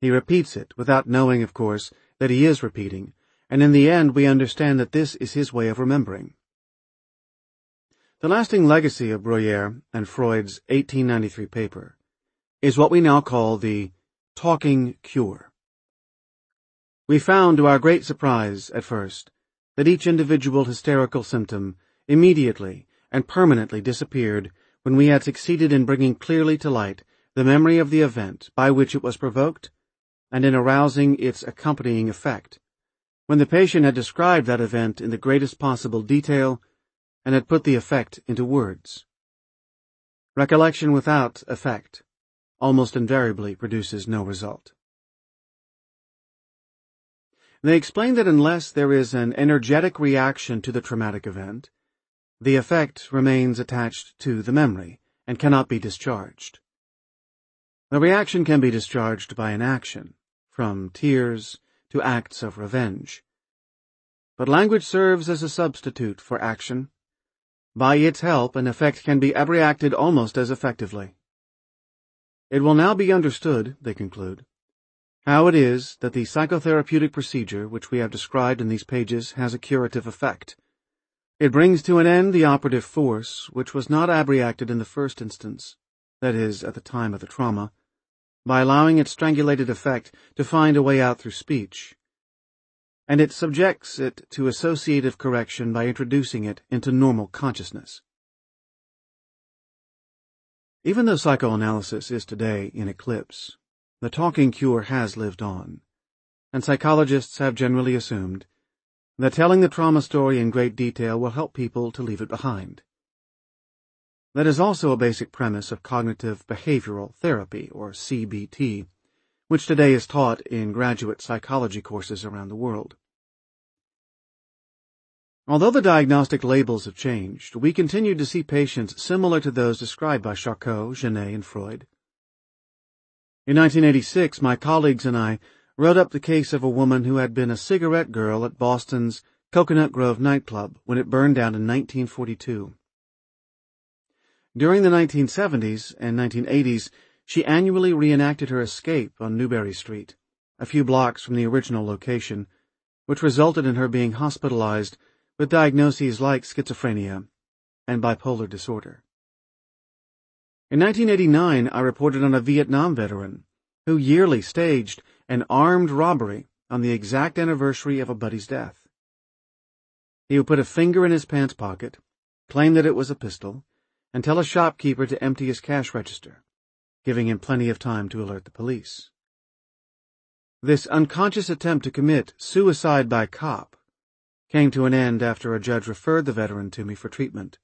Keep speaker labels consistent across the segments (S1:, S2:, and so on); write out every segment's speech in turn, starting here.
S1: He repeats it without knowing, of course, that he is repeating, and in the end we understand that this is his way of remembering. The lasting legacy of Breuer and Freud's 1893 paper is what we now call the talking cure. We found to our great surprise, at first, that each individual hysterical symptom immediately and permanently disappeared when we had succeeded in bringing clearly to light the memory of the event by which it was provoked and in arousing its accompanying affect, when the patient had described that event in the greatest possible detail and had put the affect into words. Recollection without affect almost invariably produces no result. They explain that unless there is an energetic reaction to the traumatic event, the affect remains attached to the memory and cannot be discharged. The reaction can be discharged by an action, from tears to acts of revenge. But language serves as a substitute for action. By its help, an affect can be abreacted almost as effectively. It will now be understood, they conclude, how it is that the psychotherapeutic procedure which we have described in these pages has a curative effect. It brings to an end the operative force which was not abreacted in the first instance, that is, at the time of the trauma, by allowing its strangulated affect to find a way out through speech. And it subjects it to associative correction by introducing it into normal consciousness. Even though psychoanalysis is today in eclipse, the talking cure has lived on, and psychologists have generally assumed that telling the trauma story in great detail will help people to leave it behind. That is also a basic premise of cognitive behavioral therapy, or CBT, which today is taught in graduate psychology courses around the world. Although the diagnostic labels have changed, we continue to see patients similar to those described by Charcot, Janet, and Freud. In 1986, my colleagues and I wrote up the case of a woman who had been a cigarette girl at Boston's Coconut Grove nightclub when it burned down in 1942. During the 1970s and 1980s, she annually reenacted her escape on Newbury Street, a few blocks from the original location, which resulted in her being hospitalized with diagnoses like schizophrenia and bipolar disorder. In 1989, I reported on a Vietnam veteran who yearly staged an armed robbery on the exact anniversary of a buddy's death. He would put a finger in his pants pocket, claim that it was a pistol, and tell a shopkeeper to empty his cash register, giving him plenty of time to alert the police. This unconscious attempt to commit suicide by cop came to an end after a judge referred the veteran to me for treatment.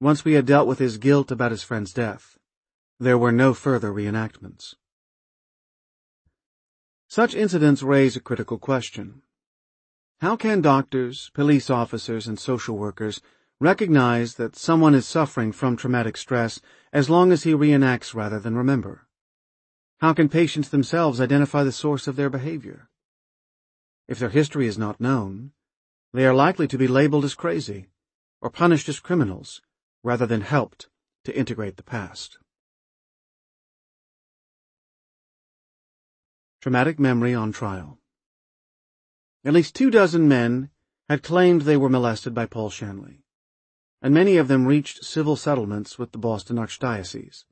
S1: Once we had dealt with his guilt about his friend's death, there were no further reenactments. Such incidents raise a critical question. How can doctors, police officers, and social workers recognize that someone is suffering from traumatic stress as long as he reenacts rather than remember? How can patients themselves identify the source of their behavior? If their history is not known, they are likely to be labeled as crazy or punished as criminals rather than helped to integrate the past. Traumatic memory on trial. At least two dozen men had claimed they were molested by Paul Shanley, and many of them reached civil settlements with the Boston Archdiocese.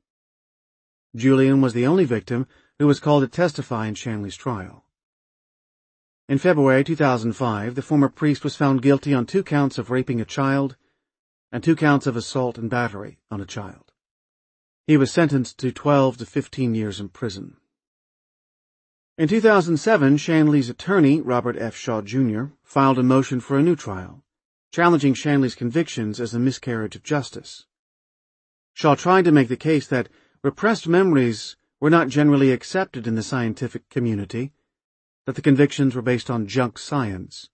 S1: Julian was the only victim who was called to testify in Shanley's trial. In February 2005, the former priest was found guilty on two counts of raping a child and two counts of assault and battery on a child. He was sentenced to 12 to 15 years in prison. In 2007, Shanley's attorney, Robert F. Shaw, Jr., filed a motion for a new trial, challenging Shanley's convictions as a miscarriage of justice. Shaw tried to make the case that repressed memories were not generally accepted in the scientific community that the convictions were based on junk science,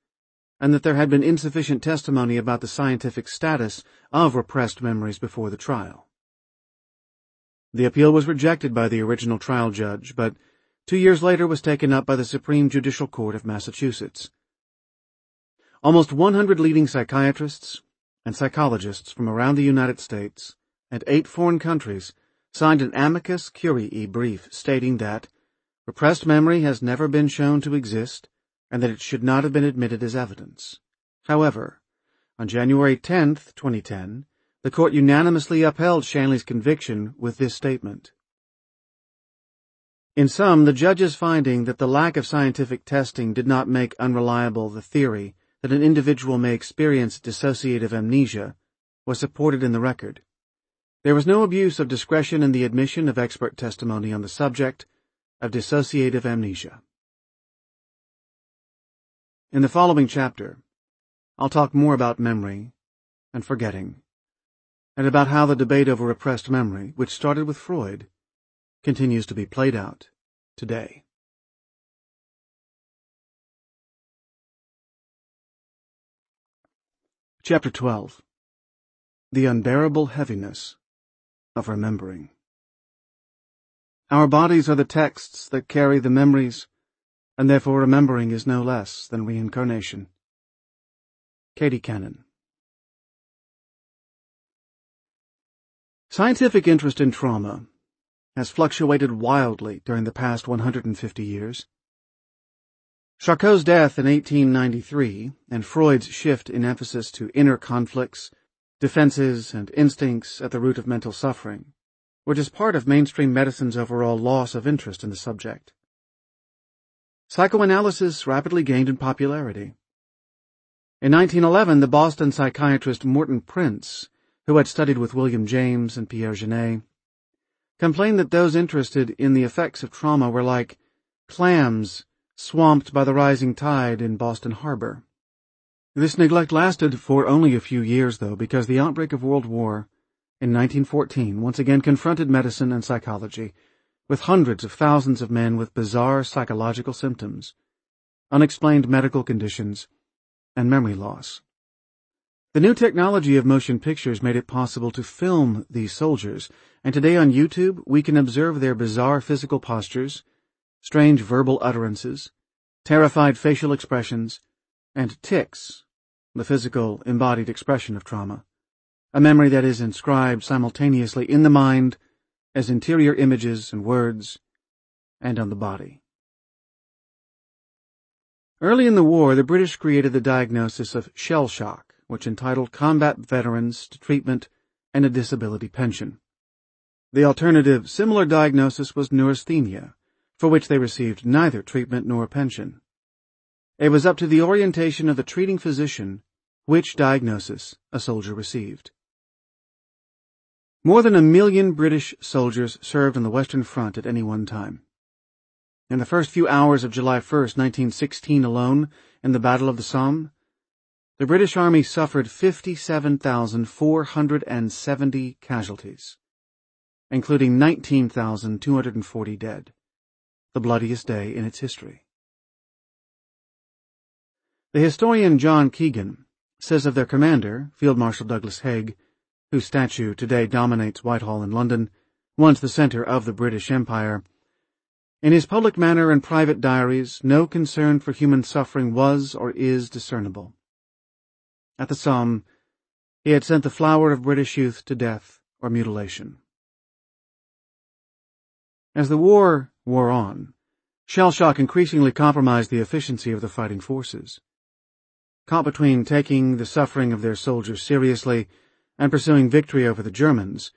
S1: and that there had been insufficient testimony about the scientific status of repressed memories before the trial. The appeal was rejected by the original trial judge, but two years later was taken up by the Supreme Judicial Court of Massachusetts. Almost 100 leading psychiatrists and psychologists from around the United States and eight foreign countries signed an amicus curiae brief stating that Repressed memory has never been shown to exist, and that it should not have been admitted as evidence. However, on January 10, 2010, the court unanimously upheld Shanley's conviction with this statement. In sum, the judge's finding that the lack of scientific testing did not make unreliable the theory that an individual may experience dissociative amnesia was supported in the record. There was no abuse of discretion in the admission of expert testimony on the subject of dissociative amnesia. In the following chapter, I'll talk more about memory and forgetting, and about how the debate over repressed memory, which started with Freud, continues to be played out today. Chapter 12 The Unbearable Heaviness of Remembering Our bodies are the texts that carry the memories, and therefore remembering is no less than reincarnation. Katie Cannon Scientific interest in trauma has fluctuated wildly during the past 150 years. Charcot's death in 1893 and Freud's shift in emphasis to inner conflicts, defenses, and instincts at the root of mental suffering were just part of mainstream medicine's overall loss of interest in the subject. Psychoanalysis rapidly gained in popularity. In 1911, the Boston psychiatrist Morton Prince, who had studied with William James and Pierre Janet, complained that those interested in the effects of trauma were like clams swamped by the rising tide in Boston Harbor. This neglect lasted for only a few years, though, because the outbreak of World War in 1914 once again confronted medicine and psychology with hundreds of thousands of men with bizarre psychological symptoms, unexplained medical conditions, and memory loss. The new technology of motion pictures made it possible to film these soldiers, and today on YouTube we can observe their bizarre physical postures, strange verbal utterances, terrified facial expressions, and tics, the physical embodied expression of trauma, a memory that is inscribed simultaneously in the mind as interior images and words, and on the body. Early in the war, the British created the diagnosis of shell shock, which entitled combat veterans to treatment and a disability pension. The alternative, similar diagnosis was neurasthenia, for which they received neither treatment nor pension. It was up to the orientation of the treating physician which diagnosis a soldier received. More than a million British soldiers served on the Western Front at any one time. In the first few hours of July 1, 1916 alone, in the Battle of the Somme, the British Army suffered 57,470 casualties, including 19,240 dead, the bloodiest day in its history. The historian John Keegan says of their commander, Field Marshal Douglas Haig, whose statue today dominates Whitehall in London, once the centre of the British Empire, in his public manner and private diaries, no concern for human suffering was or is discernible. At the Somme, he had sent the flower of British youth to death or mutilation. As the war wore on, shell shock increasingly compromised the efficiency of the fighting forces. Caught between taking the suffering of their soldiers seriously and pursuing victory over the Germans,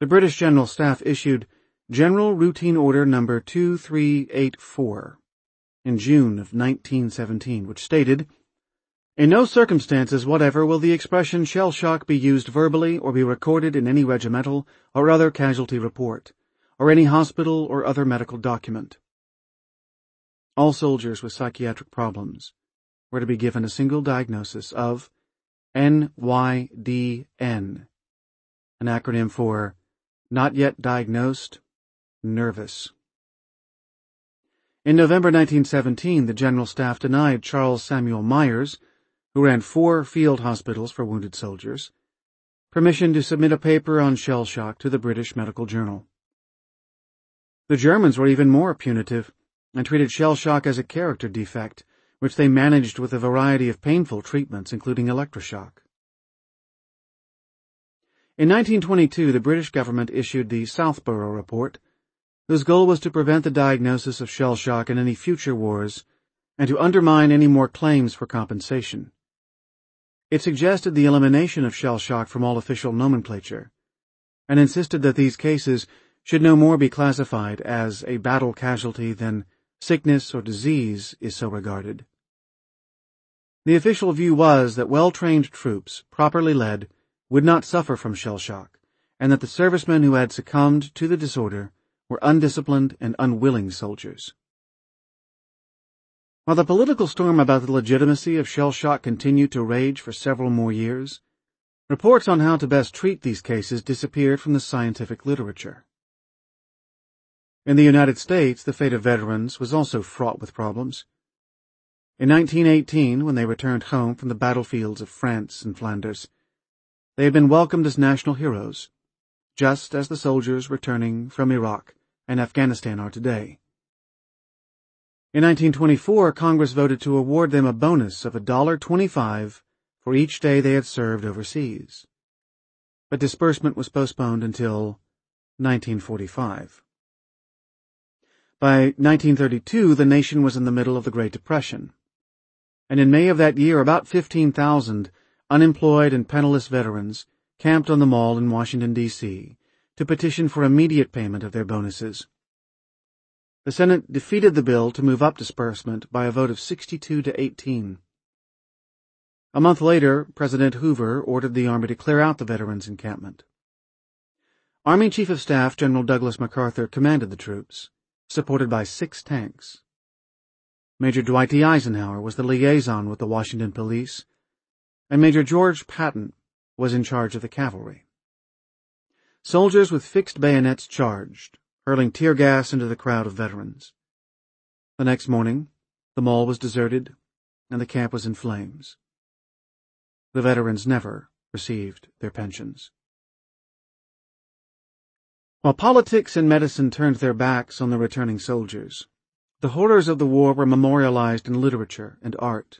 S1: the British General Staff issued General Routine Order Number 2384 in June of 1917, which stated, in no circumstances whatever will the expression shell shock be used verbally or be recorded in any regimental or other casualty report, or any hospital or other medical document. All soldiers with psychiatric problems were to be given a single diagnosis of NYDN, an acronym for Not Yet Diagnosed, Nervous. In November 1917, the General Staff denied Charles Samuel Myers, who ran four field hospitals for wounded soldiers, permission to submit a paper on shell shock to the British Medical Journal. The Germans were even more punitive and treated shell shock as a character defect, which they managed with a variety of painful treatments, including electroshock. In 1922, the British government issued the Southborough Report, whose goal was to prevent the diagnosis of shell shock in any future wars and to undermine any more claims for compensation. It suggested the elimination of shell shock from all official nomenclature and insisted that these cases should no more be classified as a battle casualty than sickness or disease is so regarded. The official view was that well-trained troops, properly led, would not suffer from shell shock, and that the servicemen who had succumbed to the disorder were undisciplined and unwilling soldiers. While the political storm about the legitimacy of shell shock continued to rage for several more years, reports on how to best treat these cases disappeared from the scientific literature. In the United States, the fate of veterans was also fraught with problems. In 1918, when they returned home from the battlefields of France and Flanders, they had been welcomed as national heroes, just as the soldiers returning from Iraq and Afghanistan are today. In 1924, Congress voted to award them a bonus of $1.25 for each day they had served overseas. But disbursement was postponed until 1945. By 1932, the nation was in the middle of the Great Depression. And in May of that year, about 15,000 unemployed and penniless veterans camped on the mall in Washington, D.C. to petition for immediate payment of their bonuses. The Senate defeated the bill to move up disbursement by a vote of 62 to 18. A month later, President Hoover ordered the Army to clear out the veterans' encampment. Army Chief of Staff General Douglas MacArthur commanded the troops supported by six tanks. Major Dwight D. Eisenhower was the liaison with the Washington police, and Major George Patton was in charge of the cavalry. Soldiers with fixed bayonets charged, hurling tear gas into the crowd of veterans. The next morning, the mall was deserted, and the camp was in flames. The veterans never received their pensions. While politics and medicine turned their backs on the returning soldiers, the horrors of the war were memorialized in literature and art.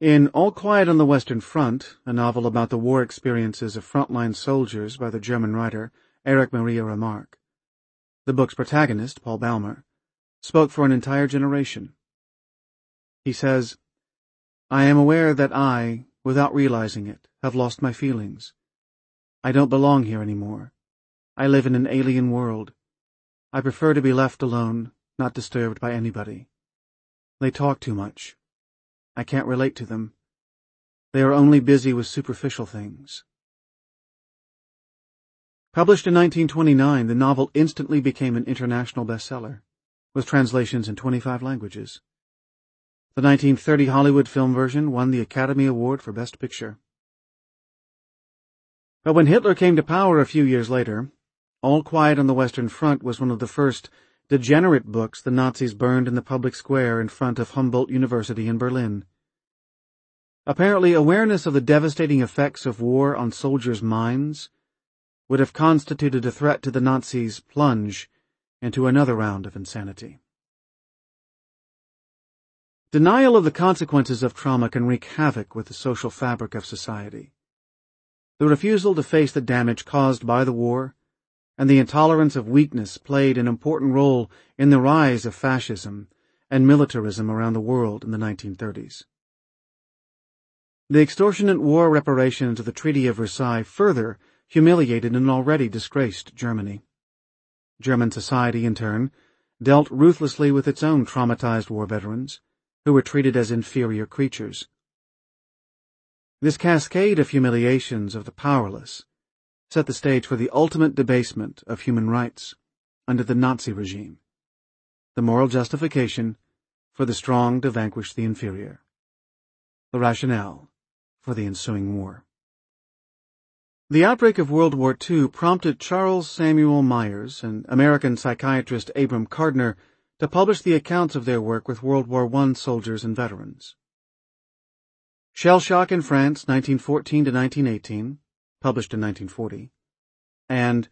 S1: In All Quiet on the Western Front, a novel about the war experiences of frontline soldiers by the German writer Erich Maria Remarque, the book's protagonist, Paul Baumer, spoke for an entire generation. He says, I am aware that I, without realizing it, have lost my feelings. I don't belong here anymore. I live in an alien world. I prefer to be left alone, not disturbed by anybody. They talk too much. I can't relate to them. They are only busy with superficial things. Published in 1929, the novel instantly became an international bestseller, with translations in 25 languages. The 1930 Hollywood film version won the Academy Award for Best Picture. But when Hitler came to power a few years later, all Quiet on the Western Front was one of the first degenerate books the Nazis burned in the public square in front of Humboldt University in Berlin. Apparently, awareness of the devastating effects of war on soldiers' minds would have constituted a threat to the Nazis' plunge into another round of insanity. Denial of the consequences of trauma can wreak havoc with the social fabric of society. The refusal to face the damage caused by the war and the intolerance of weakness played an important role in the rise of fascism and militarism around the world in the 1930s. The extortionate war reparations of the Treaty of Versailles further humiliated an already disgraced Germany. German society, in turn, dealt ruthlessly with its own traumatized war veterans, who were treated as inferior creatures. This cascade of humiliations of the powerless set the stage for the ultimate debasement of human rights under the Nazi regime, the moral justification for the strong to vanquish the inferior, the rationale for the ensuing war. The outbreak of World War II prompted Charles Samuel Myers and American psychiatrist Abram Kardiner to publish the accounts of their work with World War I soldiers and veterans. Shell Shock in France, 1914 to 1918, published in 1940, and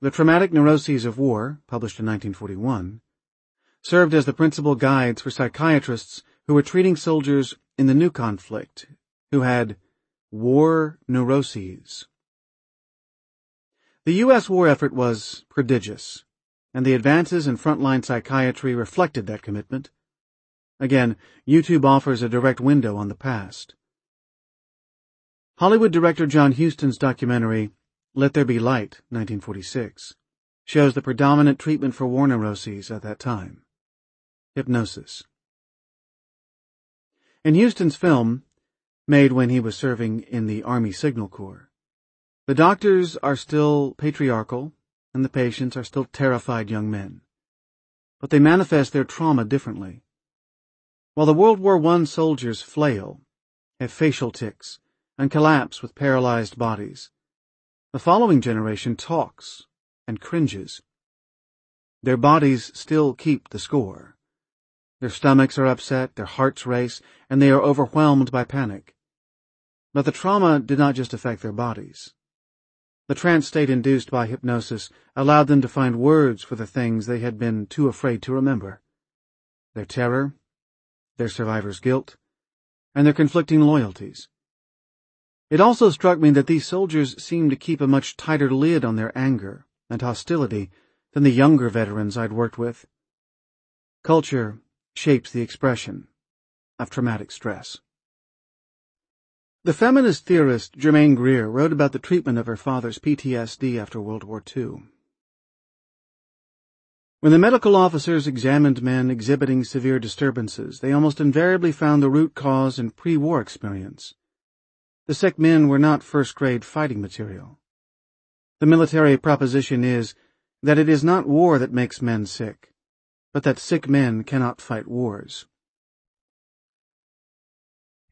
S1: The Traumatic Neuroses of War, published in 1941, served as the principal guides for psychiatrists who were treating soldiers in the new conflict who had war neuroses. The U.S. war effort was prodigious, and the advances in frontline psychiatry reflected that commitment. Again, YouTube offers a direct window on the past. Hollywood director John Huston's documentary, Let There Be Light, 1946, shows the predominant treatment for war neuroses at that time. Hypnosis. In Huston's film, made when he was serving in the Army Signal Corps, the doctors are still patriarchal and the patients are still terrified young men. But they manifest their trauma differently. While the World War I soldiers flail, have facial tics, and collapse with paralyzed bodies, the following generation talks and cringes. Their bodies still keep the score. Their stomachs are upset, their hearts race, and they are overwhelmed by panic. But the trauma did not just affect their bodies. The trance state induced by hypnosis allowed them to find words for the things they had been too afraid to remember. Their terror, their survivor's guilt, and their conflicting loyalties. It also struck me that these soldiers seemed to keep a much tighter lid on their anger and hostility than the younger veterans I'd worked with. Culture shapes the expression of traumatic stress. The feminist theorist Germaine Greer wrote about the treatment of her father's PTSD after World War II. When the medical officers examined men exhibiting severe disturbances, they almost invariably found the root cause in pre-war experience. The sick men were not first-grade fighting material. The military proposition is that it is not war that makes men sick, but that sick men cannot fight wars.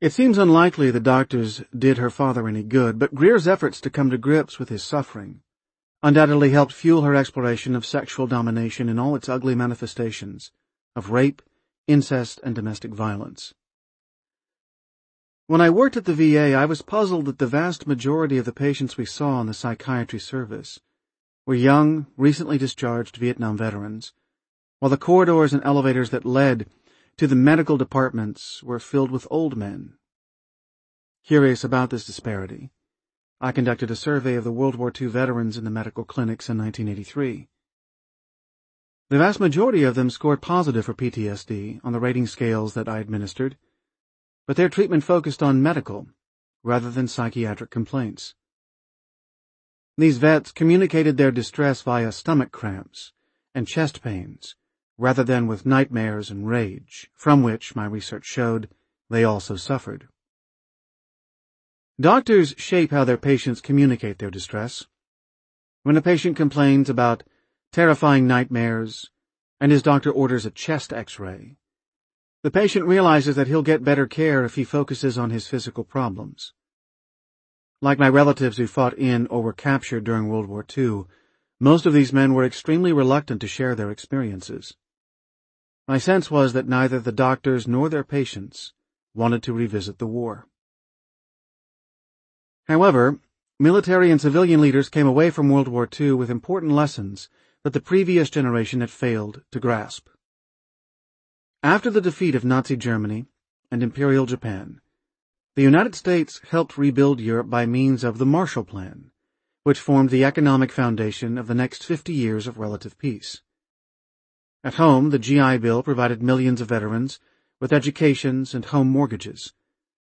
S1: It seems unlikely the doctors did her father any good, but Greer's efforts to come to grips with his suffering undoubtedly helped fuel her exploration of sexual domination in all its ugly manifestations of rape, incest, and domestic violence. When I worked at the VA, I was puzzled that the vast majority of the patients we saw in the psychiatry service were young, recently discharged Vietnam veterans, while the corridors and elevators that led to the medical departments were filled with old men. Curious about this disparity, I conducted a survey of the World War II veterans in the medical clinics in 1983. The vast majority of them scored positive for PTSD on the rating scales that I administered, but their treatment focused on medical rather than psychiatric complaints. These vets communicated their distress via stomach cramps and chest pains rather than with nightmares and rage, from which, my research showed, they also suffered. Doctors shape how their patients communicate their distress. When a patient complains about terrifying nightmares and his doctor orders a chest x-ray, the patient realizes that he'll get better care if he focuses on his physical problems. Like my relatives who fought in or were captured during World War II, most of these men were extremely reluctant to share their experiences. My sense was that neither the doctors nor their patients wanted to revisit the war. However, military and civilian leaders came away from World War II with important lessons that the previous generation had failed to grasp. After the defeat of Nazi Germany and Imperial Japan, the United States helped rebuild Europe by means of the Marshall Plan, which formed the economic foundation of the next 50 years of relative peace. At home, the GI Bill provided millions of veterans with educations and home mortgages,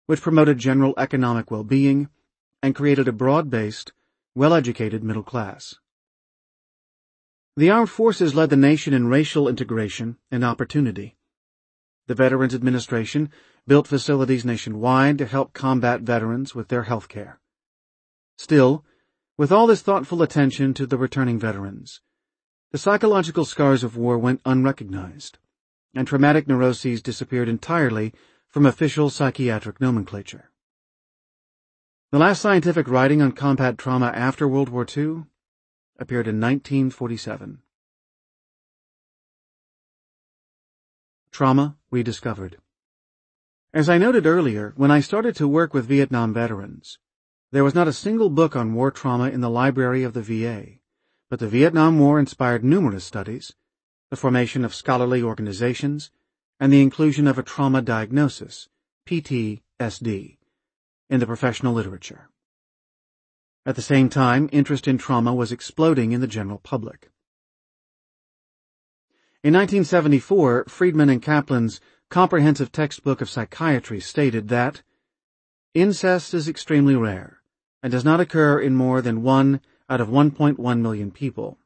S1: which promoted general economic well-being and created a broad-based, well-educated middle class. The armed forces led the nation in racial integration and opportunity. The Veterans Administration built facilities nationwide to help combat veterans with their health care. Still, with all this thoughtful attention to the returning veterans, the psychological scars of war went unrecognized, and traumatic neuroses disappeared entirely from official psychiatric nomenclature. The last scientific writing on combat trauma after World War II appeared in 1947. Trauma Rediscovered As I noted earlier, when I started to work with Vietnam veterans, there was not a single book on war trauma in the library of the VA but the Vietnam War inspired numerous studies, the formation of scholarly organizations, and the inclusion of a trauma diagnosis, PTSD, in the professional literature. At the same time, interest in trauma was exploding in the general public. In 1974, Freedman and Kaplan's Comprehensive Textbook of Psychiatry stated that incest is extremely rare and does not occur in more than 1 out of 1.1 million people.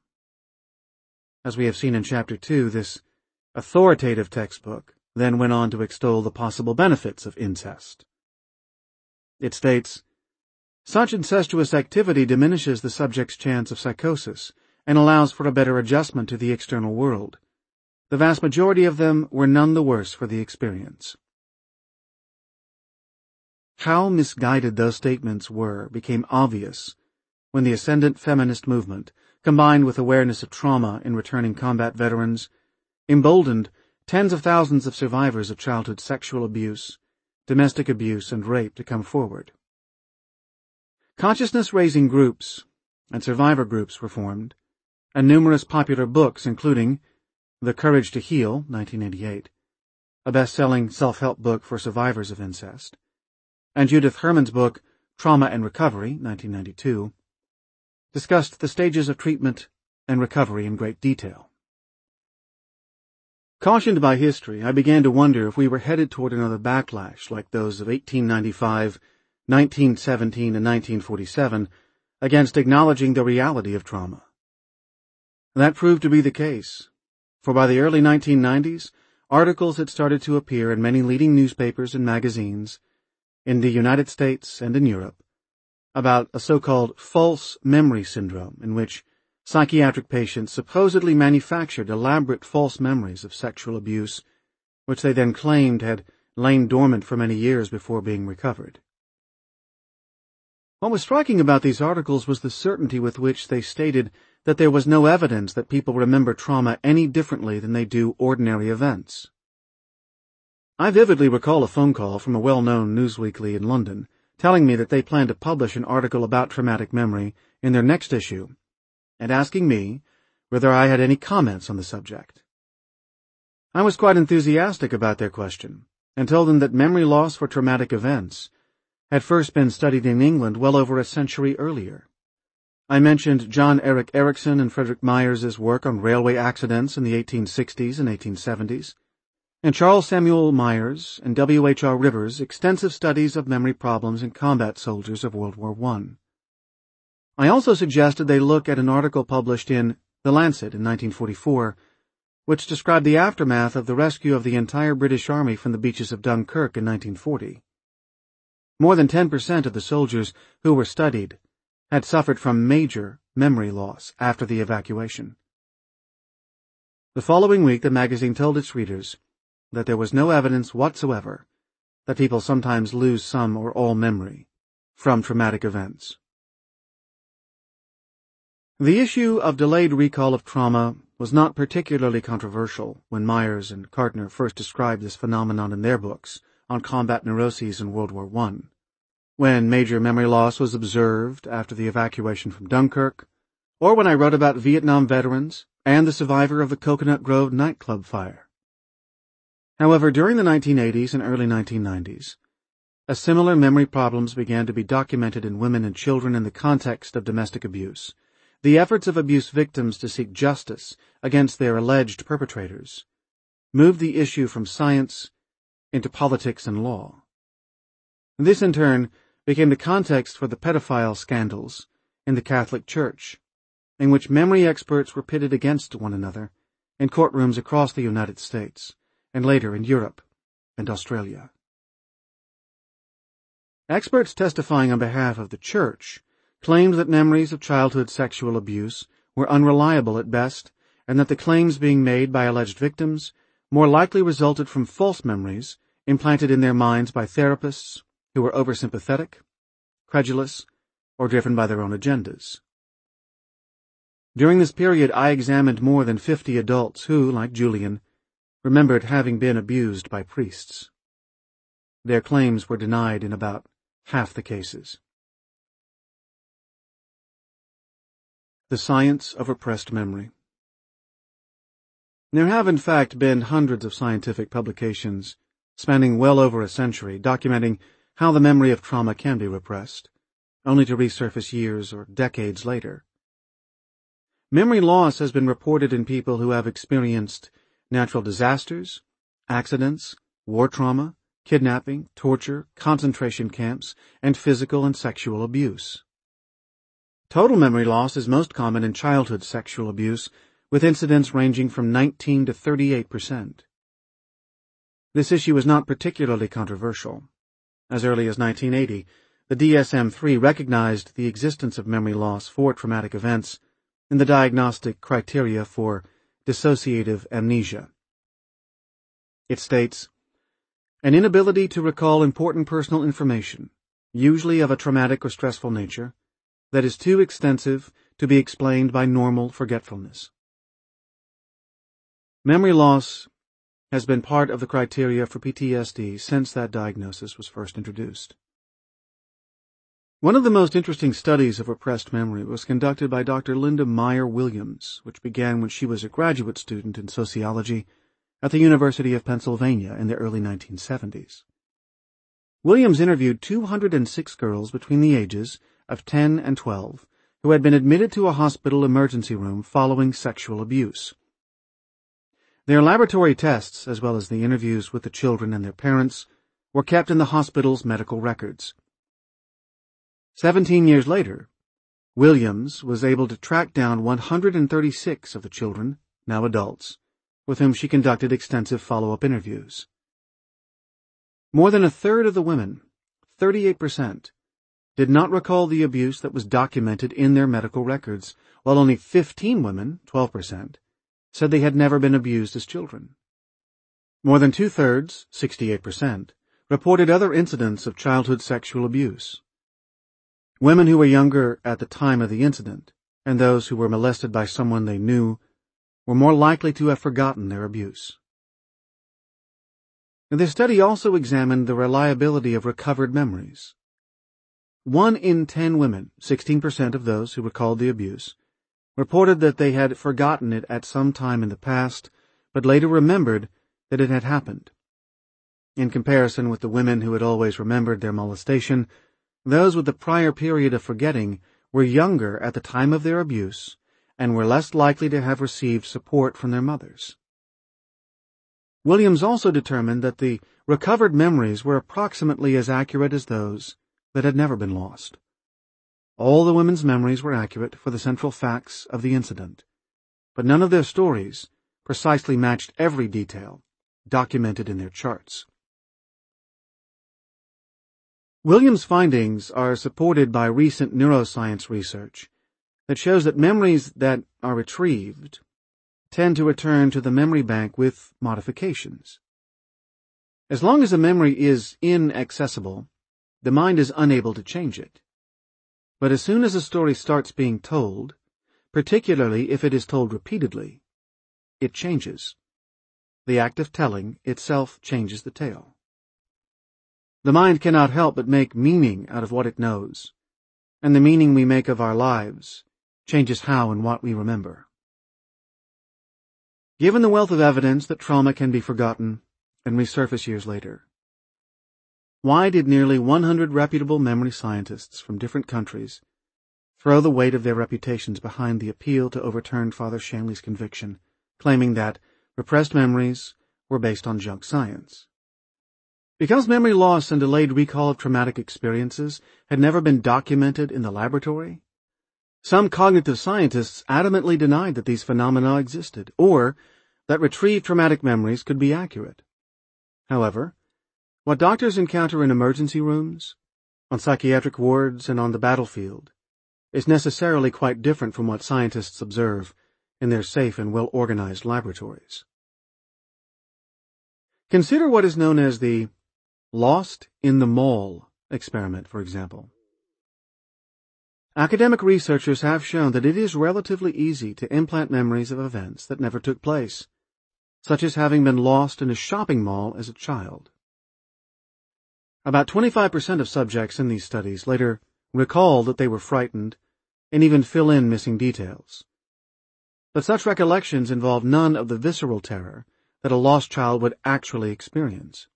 S1: As we have seen in Chapter 2, this authoritative textbook then went on to extol the possible benefits of incest. It states, Such incestuous activity diminishes the subject's chance of psychosis and allows for a better adjustment to the external world. The vast majority of them were none the worse for the experience. How misguided those statements were became obvious when the ascendant feminist movement, combined with awareness of trauma in returning combat veterans, emboldened tens of thousands of survivors of childhood sexual abuse, domestic abuse, and rape to come forward. Consciousness-raising groups and survivor groups were formed, and numerous popular books including The Courage to Heal, 1988, a best-selling self-help book for survivors of incest, and Judith Herman's book, Trauma and Recovery, 1992, discussed the stages of treatment and recovery in great detail. Cautioned by history, I began to wonder if we were headed toward another backlash like those of 1895, 1917, and 1947 against acknowledging the reality of trauma. That proved to be the case, for by the early 1990s, articles had started to appear in many leading newspapers and magazines in the United States and in Europe about a so-called false memory syndrome in which psychiatric patients supposedly manufactured elaborate false memories of sexual abuse, which they then claimed had lain dormant for many years before being recovered. What was striking about these articles was the certainty with which they stated that there was no evidence that people remember trauma any differently than they do ordinary events. I vividly recall a phone call from a well-known newsweekly in London telling me that they planned to publish an article about traumatic memory in their next issue and asking me whether I had any comments on the subject. I was quite enthusiastic about their question and told them that memory loss for traumatic events had first been studied in England well over a century earlier. I mentioned John Eric Erichsen and Frederick Myers' work on railway accidents in the 1860s and 1870s, and Charles Samuel Myers and W. H. R. Rivers' extensive studies of memory problems in combat soldiers of World War I. I also suggested they look at an article published in The Lancet in 1944, which described the aftermath of the rescue of the entire British Army from the beaches of Dunkirk in 1940. More than 10% of the soldiers who were studied had suffered from major memory loss after the evacuation. The following week the magazine told its readers that there was no evidence whatsoever that people sometimes lose some or all memory from traumatic events. The issue of delayed recall of trauma was not particularly controversial when Myers and Kardiner first described this phenomenon in their books on combat neuroses in World War I, when major memory loss was observed after the evacuation from Dunkirk, or when I wrote about Vietnam veterans and the survivor of the Coconut Grove nightclub fire. However, during the 1980s and early 1990s, a similar memory problems began to be documented in women and children in the context of domestic abuse. The efforts of abuse victims to seek justice against their alleged perpetrators moved the issue from science into politics and law. This, in turn, became the context for the pedophile scandals in the Catholic Church, in which memory experts were pitted against one another in courtrooms across the United States and later in Europe and Australia. Experts testifying on behalf of the Church claimed that memories of childhood sexual abuse were unreliable at best and that the claims being made by alleged victims more likely resulted from false memories implanted in their minds by therapists who were oversympathetic, credulous, or driven by their own agendas. During this period I examined more than fifty adults who, like Julian, remembered having been abused by priests. Their claims were denied in about half the cases. The Science of Repressed Memory There have in fact been hundreds of scientific publications spanning well over a century documenting how the memory of trauma can be repressed, only to resurface years or decades later. Memory loss has been reported in people who have experienced natural disasters, accidents, war trauma, kidnapping, torture, concentration camps, and physical and sexual abuse. Total memory loss is most common in childhood sexual abuse, with incidents ranging from 19 to 38 percent. This issue is not particularly controversial. As early as 1980, the DSM-3 recognized the existence of memory loss for traumatic events in the diagnostic criteria for dissociative amnesia. It states, an inability to recall important personal information, usually of a traumatic or stressful nature, that is too extensive to be explained by normal forgetfulness. Memory loss has been part of the criteria for PTSD since that diagnosis was first introduced. One of the most interesting studies of repressed memory was conducted by Dr. Linda Meyer Williams, which began when she was a graduate student in sociology at the University of Pennsylvania in the early 1970s. Williams interviewed 206 girls between the ages of 10 and 12 who had been admitted to a hospital emergency room following sexual abuse. Their laboratory tests, as well as the interviews with the children and their parents, were kept in the hospital's medical records. Seventeen years later, Williams was able to track down 136 of the children, now adults, with whom she conducted extensive follow-up interviews. More than a third of the women, 38%, did not recall the abuse that was documented in their medical records, while only 15 women, 12%, said they had never been abused as children. More than two-thirds, 68%, reported other incidents of childhood sexual abuse. Women who were younger at the time of the incident, and those who were molested by someone they knew, were more likely to have forgotten their abuse. The study also examined the reliability of recovered memories. One in ten women, 16% of those who recalled the abuse, reported that they had forgotten it at some time in the past, but later remembered that it had happened. In comparison with the women who had always remembered their molestation, those with the prior period of forgetting were younger at the time of their abuse and were less likely to have received support from their mothers. Williams also determined that the recovered memories were approximately as accurate as those that had never been lost. All the women's memories were accurate for the central facts of the incident, but none of their stories precisely matched every detail documented in their charts. Williams' findings are supported by recent neuroscience research that shows that memories that are retrieved tend to return to the memory bank with modifications. As long as a memory is inaccessible, the mind is unable to change it. But as soon as a story starts being told, particularly if it is told repeatedly, it changes. The act of telling itself changes the tale. The mind cannot help but make meaning out of what it knows, and the meaning we make of our lives changes how and what we remember. Given the wealth of evidence that trauma can be forgotten and resurface years later, why did nearly 100 reputable memory scientists from different countries throw the weight of their reputations behind the appeal to overturn Father Shanley's conviction, claiming that repressed memories were based on junk science? Because memory loss and delayed recall of traumatic experiences had never been documented in the laboratory, some cognitive scientists adamantly denied that these phenomena existed, or that retrieved traumatic memories could be accurate. However, what doctors encounter in emergency rooms, on psychiatric wards, and on the battlefield is necessarily quite different from what scientists observe in their safe and well-organized laboratories. Consider what is known as the lost in the mall experiment, for example. Academic researchers have shown that it is relatively easy to implant memories of events that never took place, such as having been lost in a shopping mall as a child. About 25% of subjects in these studies later recall that they were frightened and even fill in missing details. But such recollections involve none of the visceral terror that a lost child would actually experience.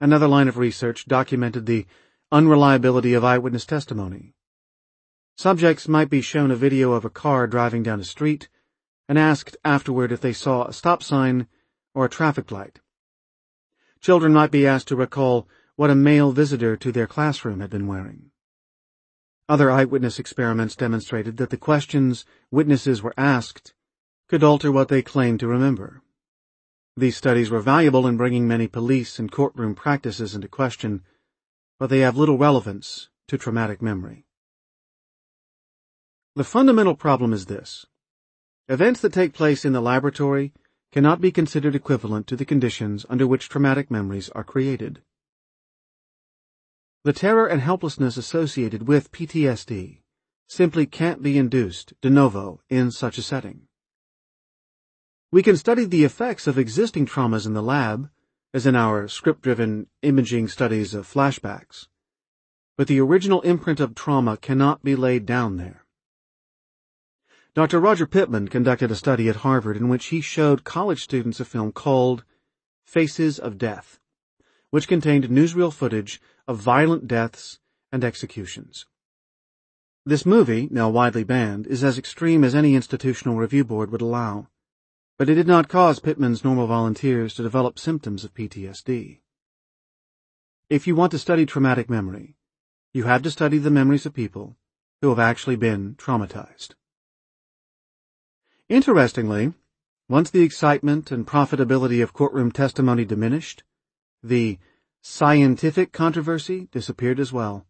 S1: Another line of research documented the Unreliability of eyewitness testimony. Subjects might be shown a video of a car driving down a street, and asked afterward if they saw a stop sign or a traffic light. Children might be asked to recall what a male visitor to their classroom had been wearing. Other eyewitness experiments demonstrated that the questions witnesses were asked could alter what they claimed to remember. These studies were valuable in bringing many police and courtroom practices into question, but they have little relevance to traumatic memory. The fundamental problem is this. Events that take place in the laboratory cannot be considered equivalent to the conditions under which traumatic memories are created. The terror and helplessness associated with PTSD simply can't be induced de novo in such a setting. We can study the effects of existing traumas in the lab, as in our script-driven imaging studies of flashbacks, but the original imprint of trauma cannot be laid down there. Dr. Roger Pitman conducted a study at Harvard in which he showed college students a film called Faces of Death, which contained newsreel footage of violent deaths and executions. This movie, now widely banned, is as extreme as any institutional review board would allow, but it did not cause Pitman's normal volunteers to develop symptoms of PTSD. If you want to study traumatic memory, you have to study the memories of people who have actually been traumatized. Interestingly, once the excitement and profitability of courtroom testimony diminished, the Scientific controversy disappeared as well,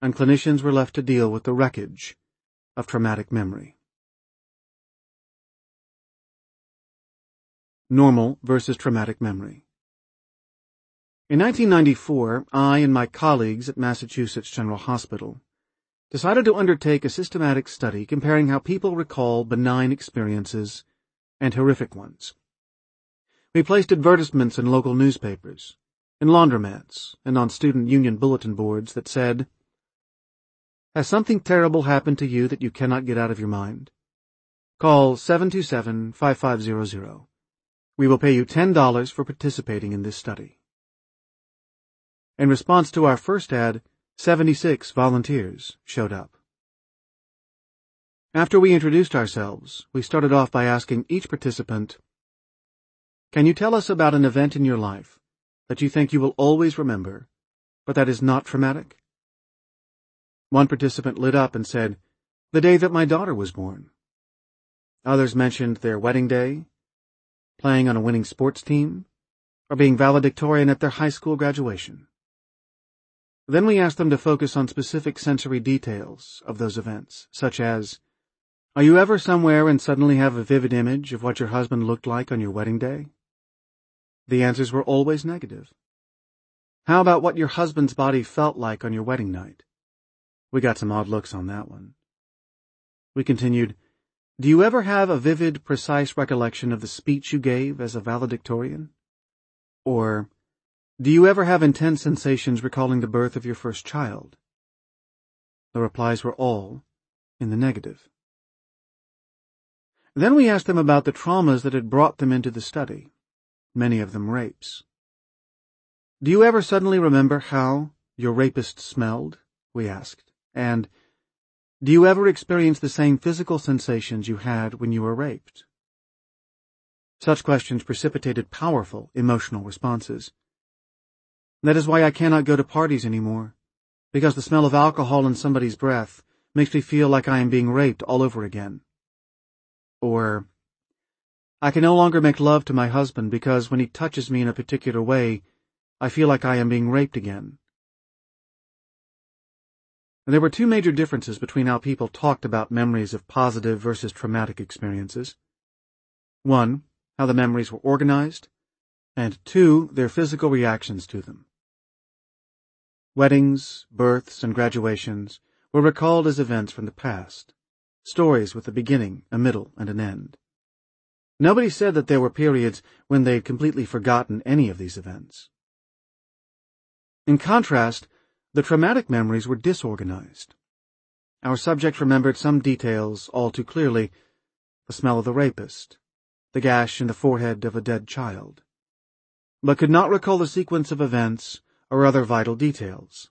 S1: and clinicians were left to deal with the wreckage of traumatic memory. Normal versus traumatic memory. In 1994, I and my colleagues at Massachusetts General Hospital decided to undertake a systematic study comparing how people recall benign experiences and horrific ones. We placed advertisements in local newspapers, in laundromats, and on student union bulletin boards that said, Has something terrible happened to you that you cannot get out of your mind? Call 727-5500. We will pay you $10 for participating in this study. In response to our first ad, 76 volunteers showed up. After we introduced ourselves, we started off by asking each participant, Can you tell us about an event in your life that you think you will always remember, but that is not traumatic? One participant lit up and said, The day that my daughter was born. Others mentioned their wedding day, playing on a winning sports team, or being valedictorian at their high school graduation. Then we asked them to focus on specific sensory details of those events, such as, Are you ever somewhere and suddenly have a vivid image of what your husband looked like on your wedding day? The answers were always negative. How about what your husband's body felt like on your wedding night? We got some odd looks on that one. We continued, Do you ever have a vivid, precise recollection of the speech you gave as a valedictorian? Or, Do you ever have intense sensations recalling the birth of your first child? The replies were all in the negative. Then we asked them about the traumas that had brought them into the study many of them rapes. Do you ever suddenly remember how your rapist smelled? we asked. And do you ever experience the same physical sensations you had when you were raped? Such questions precipitated powerful emotional responses. That is why I cannot go to parties anymore, because the smell of alcohol in somebody's breath makes me feel like I am being raped all over again. Or, I can no longer make love to my husband because when he touches me in a particular way, I feel like I am being raped again. And there were two major differences between how people talked about memories of positive versus traumatic experiences. One, how the memories were organized, and two, their physical reactions to them. Weddings, births, and graduations were recalled as events from the past, stories with a beginning, a middle, and an end. Nobody said that there were periods when they'd completely forgotten any of these events. In contrast, the traumatic memories were disorganized. Our subject remembered some details all too clearly the smell of the rapist, the gash in the forehead of a dead child, but could not recall the sequence of events or other vital details,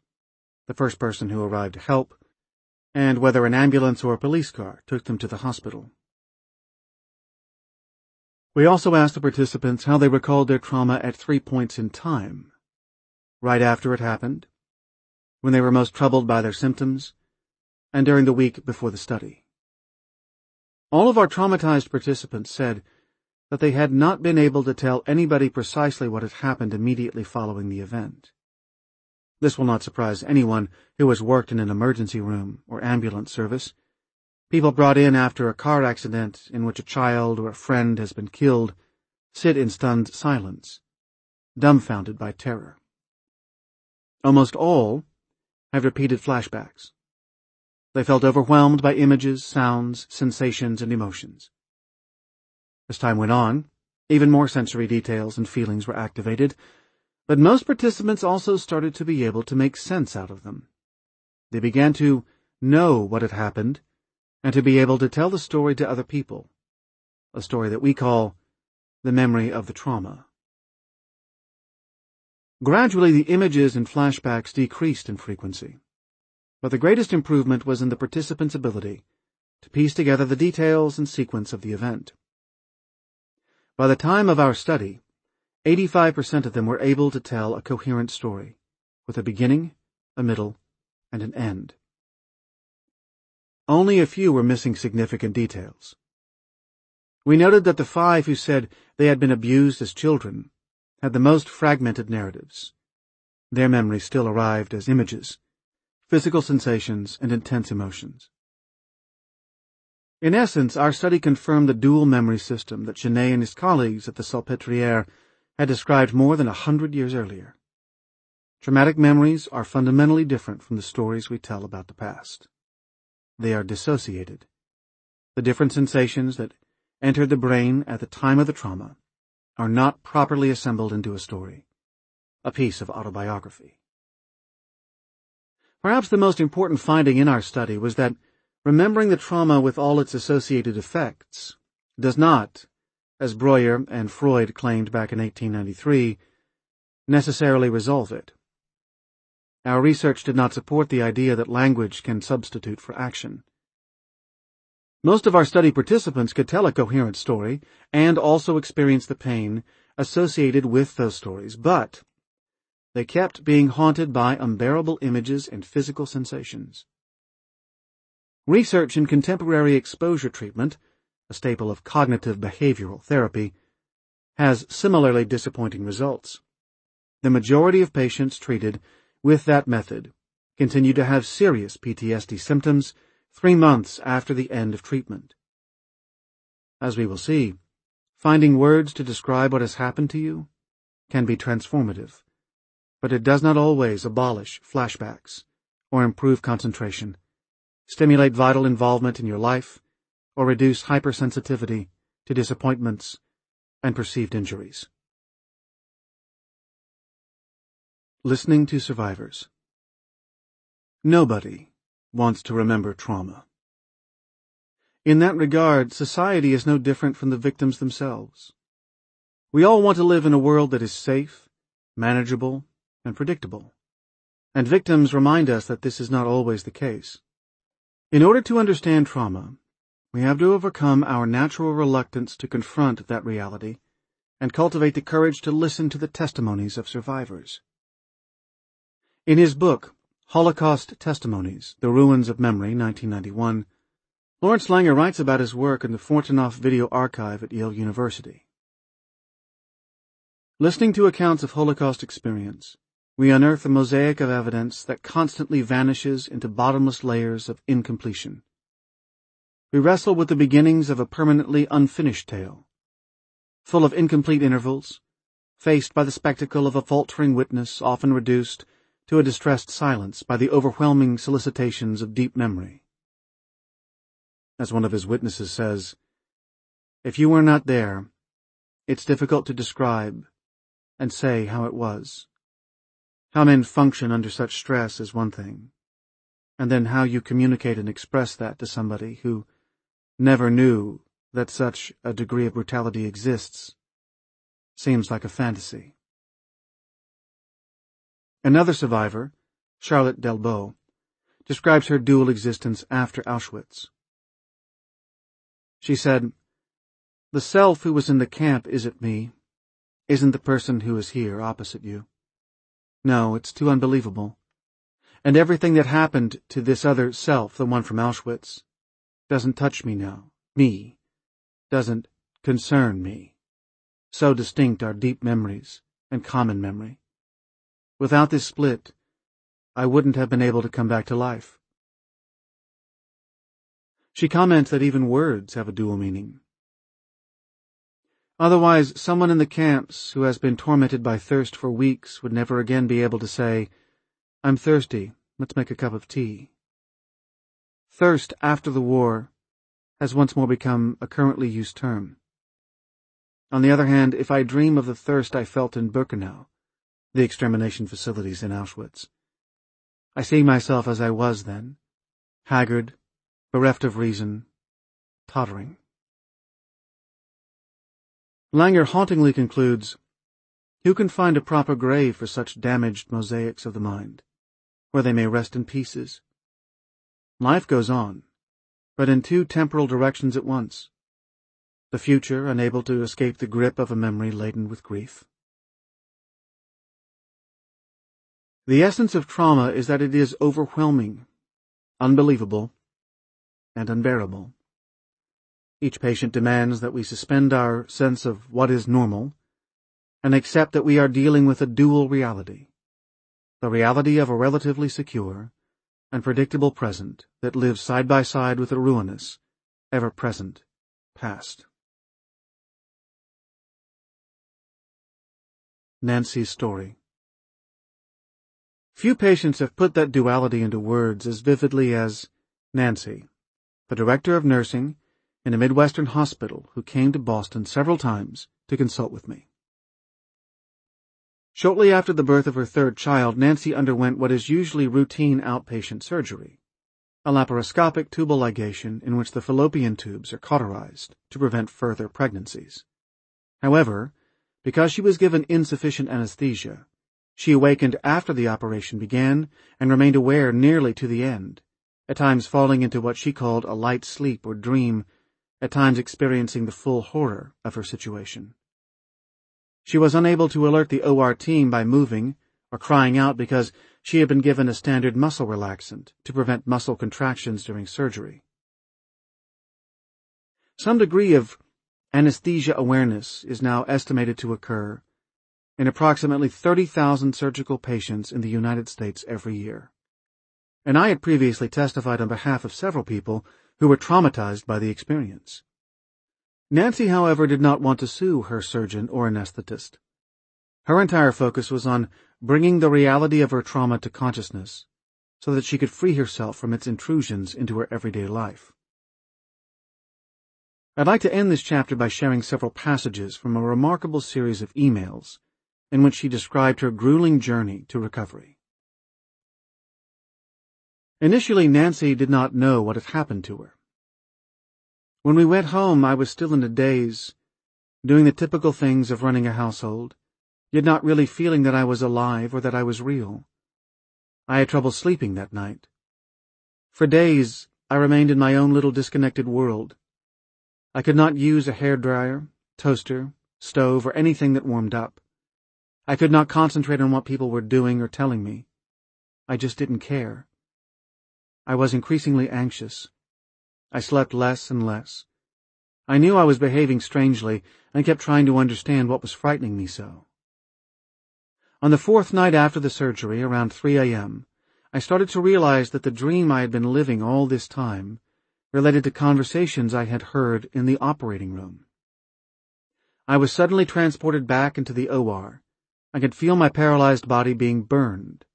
S1: the first person who arrived to help, and whether an ambulance or a police car took them to the hospital. We also asked the participants how they recalled their trauma at three points in time. Right after it happened, when they were most troubled by their symptoms, and during the week before the study. All of our traumatized participants said that they had not been able to tell anybody precisely what had happened immediately following the event. This will not surprise anyone who has worked in an emergency room or ambulance service. People brought in after a car accident in which a child or a friend has been killed sit in stunned silence, dumbfounded by terror. Almost all have repeated flashbacks. They felt overwhelmed by images, sounds, sensations, and emotions. As time went on, even more sensory details and feelings were activated, but most participants also started to be able to make sense out of them. They began to know what had happened and to be able to tell the story to other people, a story that we call the memory of the trauma. Gradually, the images and flashbacks decreased in frequency, but the greatest improvement was in the participants' ability to piece together the details and sequence of the event. By the time of our study, 85% of them were able to tell a coherent story, with a beginning, a middle, and an end. Only a few were missing significant details. We noted that the five who said they had been abused as children had the most fragmented narratives. Their memories still arrived as images, physical sensations, and intense emotions. In essence, our study confirmed the dual memory system that Janet and his colleagues at the Salpêtrière had described more than a hundred years earlier. Traumatic memories are fundamentally different from the stories we tell about the past. They are dissociated. The different sensations that entered the brain at the time of the trauma are not properly assembled into a story, a piece of autobiography. Perhaps the most important finding in our study was that Remembering the trauma with all its associated affects does not, as Breuer and Freud claimed back in 1893, necessarily resolve it. Our research did not support the idea that language can substitute for action. Most of our study participants could tell a coherent story and also experience the pain associated with those stories, but they kept being haunted by unbearable images and physical sensations. Research in contemporary exposure treatment, a staple of cognitive behavioral therapy, has similarly disappointing results. The majority of patients treated with that method continue to have serious PTSD symptoms three months after the end of treatment. As we will see, finding words to describe what has happened to you can be transformative, but it does not always abolish flashbacks or improve concentration stimulate vital involvement in your life, or reduce hypersensitivity to disappointments and perceived injuries. Listening to survivors. Nobody wants to remember trauma. In that regard, society is no different from the victims themselves. We all want to live in a world that is safe, manageable, and predictable. And victims remind us that this is not always the case. In order to understand trauma, we have to overcome our natural reluctance to confront that reality and cultivate the courage to listen to the testimonies of survivors. In his book, Holocaust Testimonies, The Ruins of Memory, 1991, Lawrence Langer writes about his work in the Fortunoff Video Archive at Yale University. Listening to accounts of Holocaust experience, we unearth a mosaic of evidence that constantly vanishes into bottomless layers of incompletion. We wrestle with the beginnings of a permanently unfinished tale, full of incomplete intervals, faced by the spectacle of a faltering witness often reduced to a distressed silence by the overwhelming solicitations of deep memory. As one of his witnesses says, If you were not there, it's difficult to describe and say how it was. How men function under such stress is one thing, and then how you communicate and express that to somebody who never knew that such a degree of brutality exists seems like a fantasy. Another survivor, Charlotte Delbo, describes her dual existence after Auschwitz. She said, The self who was in the camp isn't me, isn't the person who is here opposite you. No, it's too unbelievable. And everything that happened to this other self, the one from Auschwitz, doesn't touch me now. Me. Doesn't concern me. So distinct are deep memories and common memory. Without this split, I wouldn't have been able to come back to life. She comments that even words have a dual meaning. Otherwise, someone in the camps who has been tormented by thirst for weeks would never again be able to say, I'm thirsty, let's make a cup of tea. Thirst after the war has once more become a currently used term. On the other hand, if I dream of the thirst I felt in Birkenau, the extermination facilities in Auschwitz, I see myself as I was then, haggard, bereft of reason, tottering. Langer hauntingly concludes, Who can find a proper grave for such damaged mosaics of the mind, where they may rest in pieces? Life goes on, but in two temporal directions at once. The future unable to escape the grip of a memory laden with grief. The essence of trauma is that it is overwhelming, unbelievable, and unbearable. Each patient demands that we suspend our sense of what is normal and accept that we are dealing with a dual reality. The reality of a relatively secure and predictable present that lives side by side with a ruinous, ever-present past. Nancy's story Few patients have put that duality into words as vividly as Nancy, the director of nursing in a Midwestern hospital who came to Boston several times to consult with me. Shortly after the birth of her third child, Nancy underwent what is usually routine outpatient surgery, a laparoscopic tubal ligation in which the fallopian tubes are cauterized to prevent further pregnancies. However, because she was given insufficient anesthesia, she awakened after the operation began and remained aware nearly to the end, at times falling into what she called a light sleep or dream at times experiencing the full horror of her situation. She was unable to alert the OR team by moving or crying out because she had been given a standard muscle relaxant to prevent muscle contractions during surgery. Some degree of anesthesia awareness is now estimated to occur in approximately 30,000 surgical patients in the United States every year. And I had previously testified on behalf of several people who were traumatized by the experience. Nancy, however, did not want to sue her surgeon or anesthetist. Her entire focus was on bringing the reality of her trauma to consciousness so that she could free herself from its intrusions into her everyday life. I'd like to end this chapter by sharing several passages from a remarkable series of emails in which she described her grueling journey to recovery. Initially, Nancy did not know what had happened to her. When we went home, I was still in a daze, doing the typical things of running a household, yet not really feeling that I was alive or that I was real. I had trouble sleeping that night. For days, I remained in my own little disconnected world. I could not use a hair dryer, toaster, stove, or anything that warmed up. I could not concentrate on what people were doing or telling me. I just didn't care. I was increasingly anxious. I slept less and less. I knew I was behaving strangely and kept trying to understand what was frightening me so. On the fourth night after the surgery, around 3 a.m., I started to realize that the dream I had been living all this time related to conversations I had heard in the operating room. I was suddenly transported back into the OR. I could feel my paralyzed body being burned.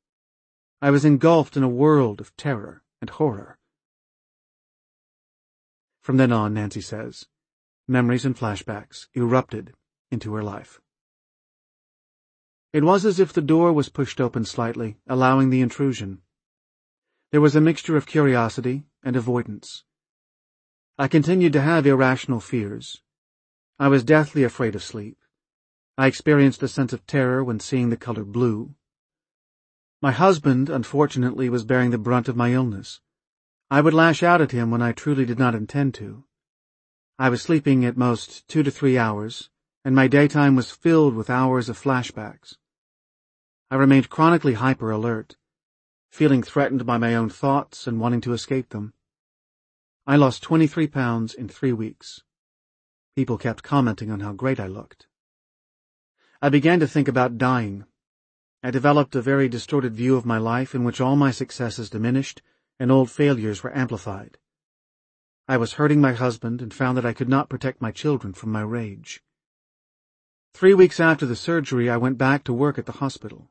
S1: I was engulfed in a world of terror and horror. From then on, Nancy says, memories and flashbacks erupted into her life. It was as if the door was pushed open slightly, allowing the intrusion. There was a mixture of curiosity and avoidance. I continued to have irrational fears. I was deathly afraid of sleep. I experienced a sense of terror when seeing the color blue. My husband, unfortunately, was bearing the brunt of my illness. I would lash out at him when I truly did not intend to. I was sleeping at most two to three hours, and my daytime was filled with hours of flashbacks. I remained chronically hyper-alert, feeling threatened by my own thoughts and wanting to escape them. I lost 23 pounds in three weeks. People kept commenting on how great I looked. I began to think about dying. I developed a very distorted view of my life in which all my successes diminished and old failures were amplified. I was hurting my husband and found that I could not protect my children from my rage. Three weeks after the surgery, I went back to work at the hospital.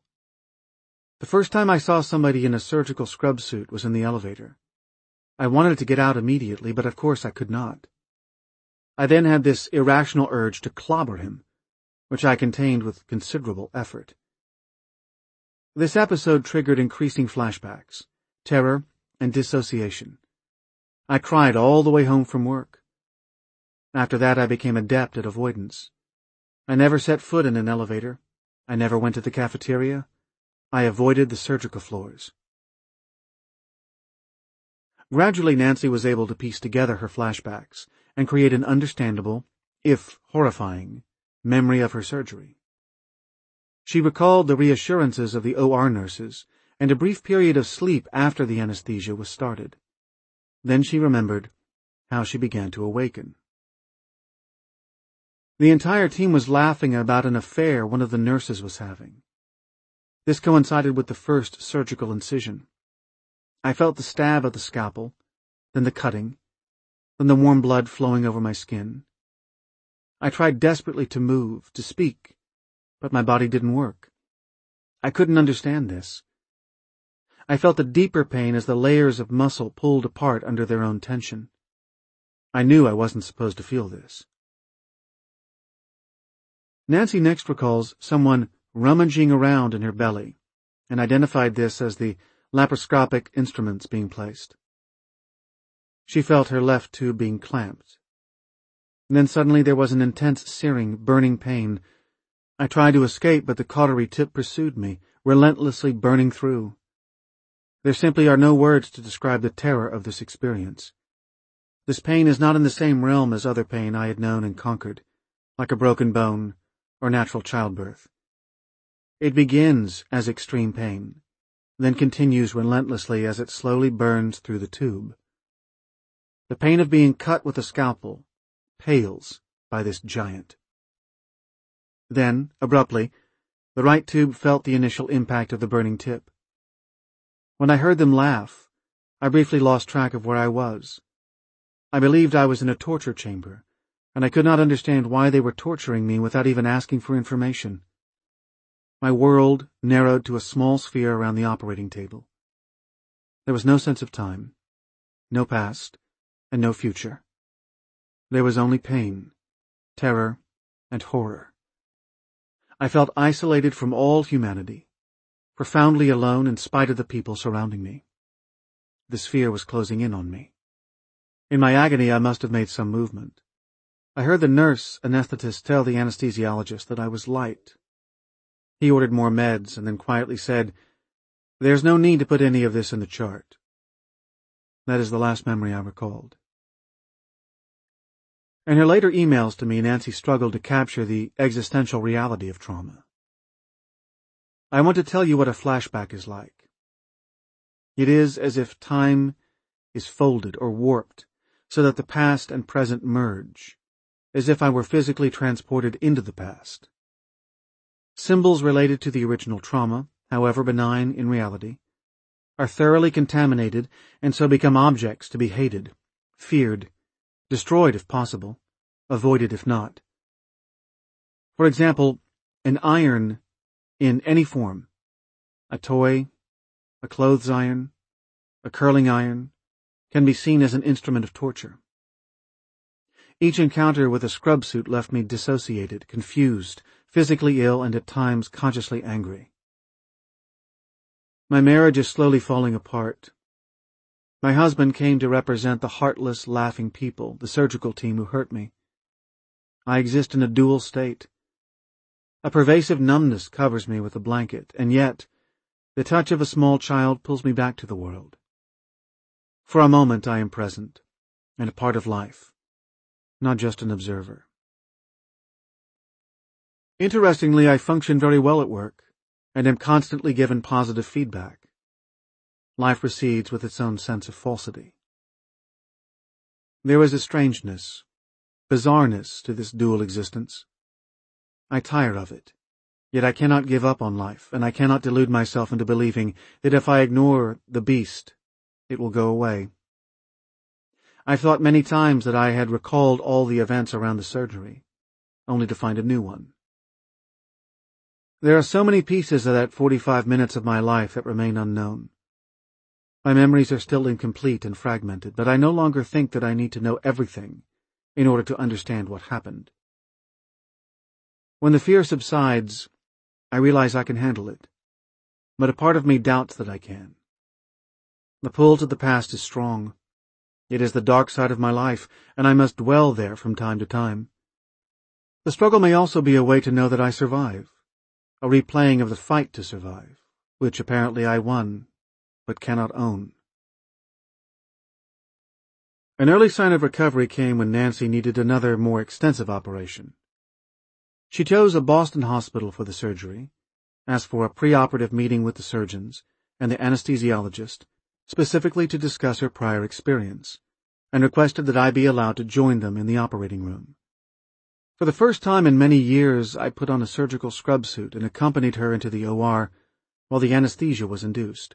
S1: The first time I saw somebody in a surgical scrub suit was in the elevator. I wanted to get out immediately, but of course I could not. I then had this irrational urge to clobber him, which I contained with considerable effort. This episode triggered increasing flashbacks, terror, and dissociation. I cried all the way home from work. After that I became adept at avoidance. I never set foot in an elevator. I never went to the cafeteria. I avoided the surgical floors. Gradually Nancy was able to piece together her flashbacks and create an understandable, if horrifying, memory of her surgery. She recalled the reassurances of the OR nurses and a brief period of sleep after the anesthesia was started. Then she remembered how she began to awaken. The entire team was laughing about an affair one of the nurses was having. This coincided with the first surgical incision. I felt the stab of the scalpel, then the cutting, then the warm blood flowing over my skin. I tried desperately to move, to speak, but my body didn't work. I couldn't understand this. I felt a deeper pain as the layers of muscle pulled apart under their own tension. I knew I wasn't supposed to feel this. Nancy next recalls someone rummaging around in her belly and identified this as the laparoscopic instruments being placed. She felt her left tube being clamped. Then suddenly there was an intense searing, burning pain. I tried to escape, but the cautery tip pursued me, relentlessly burning through. There simply are no words to describe the terror of this experience. This pain is not in the same realm as other pain I had known and conquered, like a broken bone or natural childbirth. It begins as extreme pain, then continues relentlessly as it slowly burns through the tube. The pain of being cut with a scalpel pales by this giant. Then, abruptly, the right tube felt the initial impact of the burning tip. When I heard them laugh, I briefly lost track of where I was. I believed I was in a torture chamber, and I could not understand why they were torturing me without even asking for information. My world narrowed to a small sphere around the operating table. There was no sense of time, no past, and no future. There was only pain, terror, and horror. I felt isolated from all humanity, profoundly alone in spite of the people surrounding me. The sphere was closing in on me. In my agony, I must have made some movement. I heard the nurse anesthetist tell the anesthesiologist that I was light, he ordered more meds and then quietly said, There's no need to put any of this in the chart. That is the last memory I recalled. In her later emails to me, Nancy struggled to capture the existential reality of trauma. I want to tell you what a flashback is like. It is as if time is folded or warped so that the past and present merge, as if I were physically transported into the past. Symbols related to the original trauma, however benign in reality, are thoroughly contaminated and so become objects to be hated, feared, destroyed if possible, avoided if not. For example, an iron in any form, a toy, a clothes iron, a curling iron, can be seen as an instrument of torture. Each encounter with a scrub suit left me dissociated, confused, physically ill and at times consciously angry. My marriage is slowly falling apart. My husband came to represent the heartless, laughing people, the surgical team who hurt me. I exist in a dual state. A pervasive numbness covers me with a blanket, and yet the touch of a small child pulls me back to the world. For a moment I am present, and a part of life. not just an observer. Interestingly, I function very well at work and am constantly given positive feedback. Life proceeds with its own sense of falsity. There is a strangeness, bizarreness to this dual existence. I tire of it, yet I cannot give up on life, and I cannot delude myself into believing that if I ignore the beast, it will go away. I've thought many times that I had recalled all the events around the surgery, only to find a new one. There are so many pieces of that forty-five minutes of my life that remain unknown. My memories are still incomplete and fragmented, but I no longer think that I need to know everything in order to understand what happened. When the fear subsides, I realize I can handle it, but a part of me doubts that I can. The pull to the past is strong. It is the dark side of my life, and I must dwell there from time to time. The struggle may also be a way to know that I survive, a replaying of the fight to survive, which apparently I won but cannot own. An early sign of recovery came when Nancy needed another, more extensive operation. She chose a Boston hospital for the surgery, asked for a preoperative meeting with the surgeons and the anesthesiologist, specifically to discuss her prior experience, and requested that I be allowed to join them in the operating room. For the first time in many years, I put on a surgical scrub suit and accompanied her into the OR while the anesthesia was induced.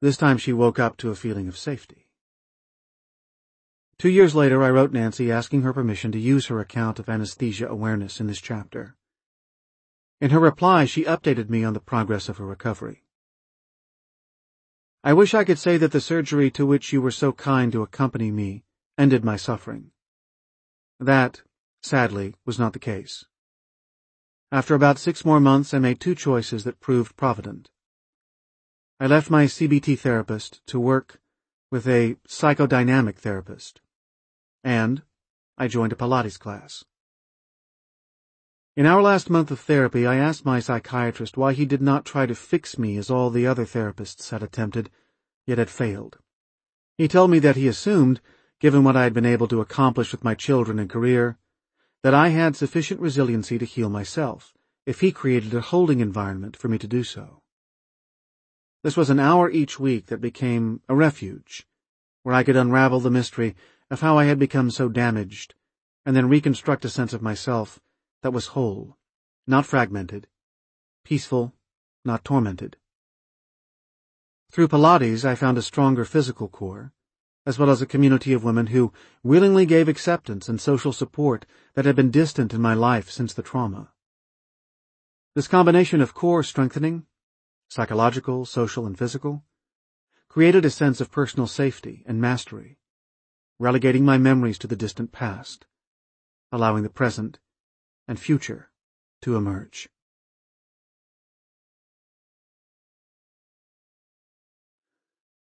S1: This time she woke up to a feeling of safety. Two years later, I wrote Nancy asking her permission to use her account of anesthesia awareness in this chapter. In her reply, she updated me on the progress of her recovery. I wish I could say that the surgery to which you were so kind to accompany me ended my suffering. That, sadly, was not the case. After about six more months, I made two choices that proved provident. I left my CBT therapist to work with a psychodynamic therapist, and I joined a Pilates class. In our last month of therapy, I asked my psychiatrist why he did not try to fix me as all the other therapists had attempted, yet had failed. He told me that he assumed, given what I had been able to accomplish with my children and career, that I had sufficient resiliency to heal myself, if he created a holding environment for me to do so. This was an hour each week that became a refuge, where I could unravel the mystery of how I had become so damaged, and then reconstruct a sense of myself that was whole, not fragmented, peaceful, not tormented. Through Pilates, I found a stronger physical core, as well as a community of women who willingly gave acceptance and social support that had been distant in my life since the trauma. This combination of core strengthening psychological, social, and physical, created a sense of personal safety and mastery, relegating my memories to the distant past, allowing the present and future to emerge.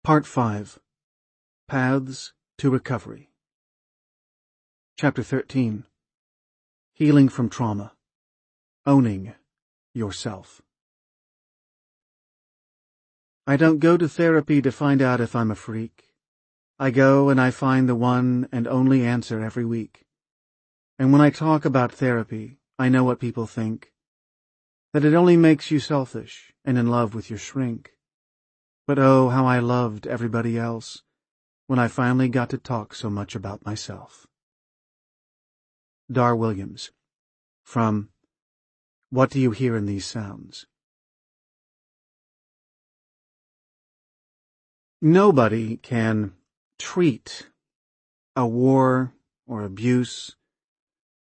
S1: Part 5 Paths to Recovery Chapter 13 Healing from Trauma Owning Yourself I don't go to therapy to find out if I'm a freak. I go and I find the one and only answer every week. And when I talk about therapy, I know what people think. That it only makes you selfish and in love with your shrink. But oh, how I loved everybody else when I finally got to talk so much about myself. Dar Williams From What Do You Hear in These Sounds? Nobody can treat a war or abuse,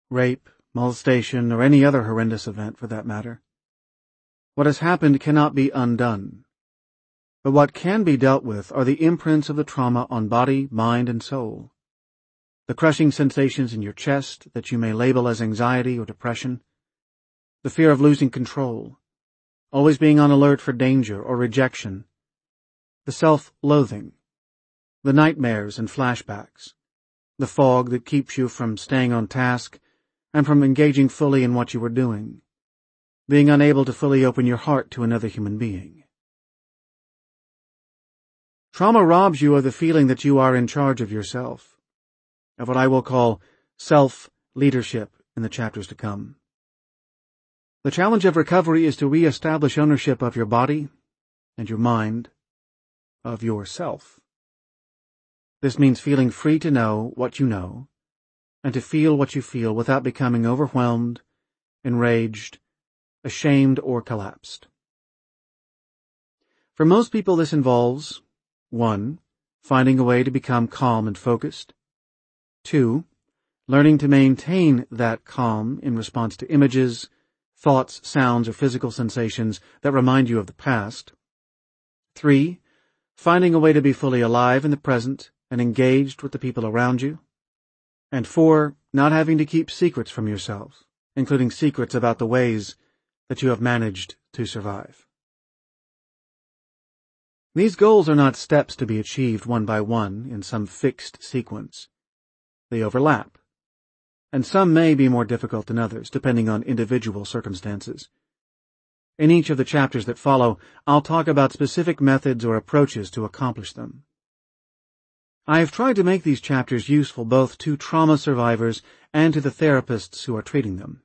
S1: rape, molestation, or any other horrendous event for that matter. What has happened cannot be undone. But what can be dealt with are the imprints of the trauma on body, mind, and soul. The crushing sensations in your chest that you may label as anxiety or depression. The fear of losing control. Always being on alert for danger or rejection the self-loathing, the nightmares and flashbacks, the fog that keeps you from staying on task and from engaging fully in what you are doing, being unable to fully open your heart to another human being. Trauma robs you of the feeling that you are in charge of yourself, of what I will call self-leadership in the chapters to come. The challenge of recovery is to re-establish ownership of your body and your mind, of yourself. This means feeling free to know what you know and to feel what you feel without becoming overwhelmed, enraged, ashamed, or collapsed. For most people this involves 1. Finding a way to become calm and focused. 2. Learning to maintain that calm in response to images, thoughts, sounds, or physical sensations that remind you of the past. 3. Finding a way to be fully alive in the present and engaged with the people around you. And 4. Not having to keep secrets from yourselves, including secrets about the ways that you have managed to survive. These goals are not steps to be achieved one by one in some fixed sequence. They overlap, and some may be more difficult than others, depending on individual circumstances. In each of the chapters that follow, I'll talk about specific methods or approaches to accomplish them. I have tried to make these chapters useful both to trauma survivors and to the therapists who are treating them.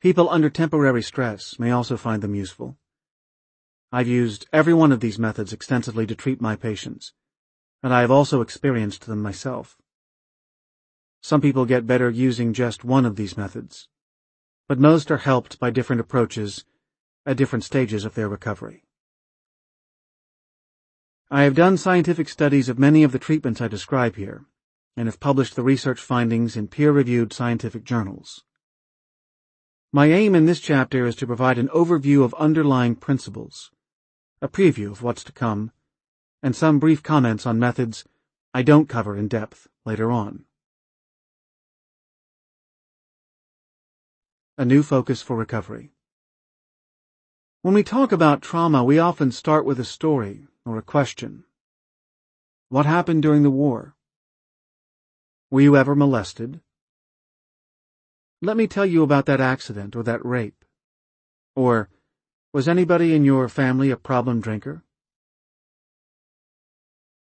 S1: People under temporary stress may also find them useful. I've used every one of these methods extensively to treat my patients, and I have also experienced them myself. Some people get better using just one of these methods, but most are helped by different approaches at different stages of their recovery. I have done scientific studies of many of the treatments I describe here, and have published the research findings in peer-reviewed scientific journals. My aim in this chapter is to provide an overview of underlying principles a preview of what's to come, and some brief comments on methods I don't cover in depth later on. A new focus for recovery. When we talk about trauma, we often start with a story or a question. What happened during the war? Were you ever molested? Let me tell you about that accident or that rape. Or, was anybody in your family a problem drinker?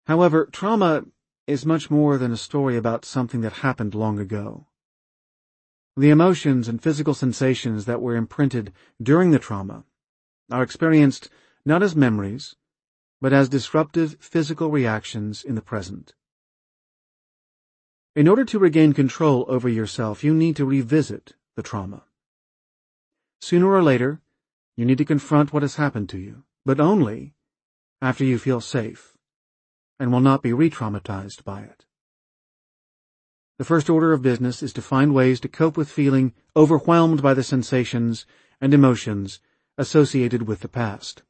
S1: However, trauma is much more than a story about something that happened long ago. The emotions and physical sensations that were imprinted during the trauma are experienced not as memories, but as disruptive physical reactions in the present. In order to regain control over yourself, you need to revisit the trauma. Sooner or later, you need to confront what has happened to you, but only after you feel safe and will not be re-traumatized by it. The first order of business is to find ways to cope with feeling overwhelmed by the sensations and emotions associated with the past.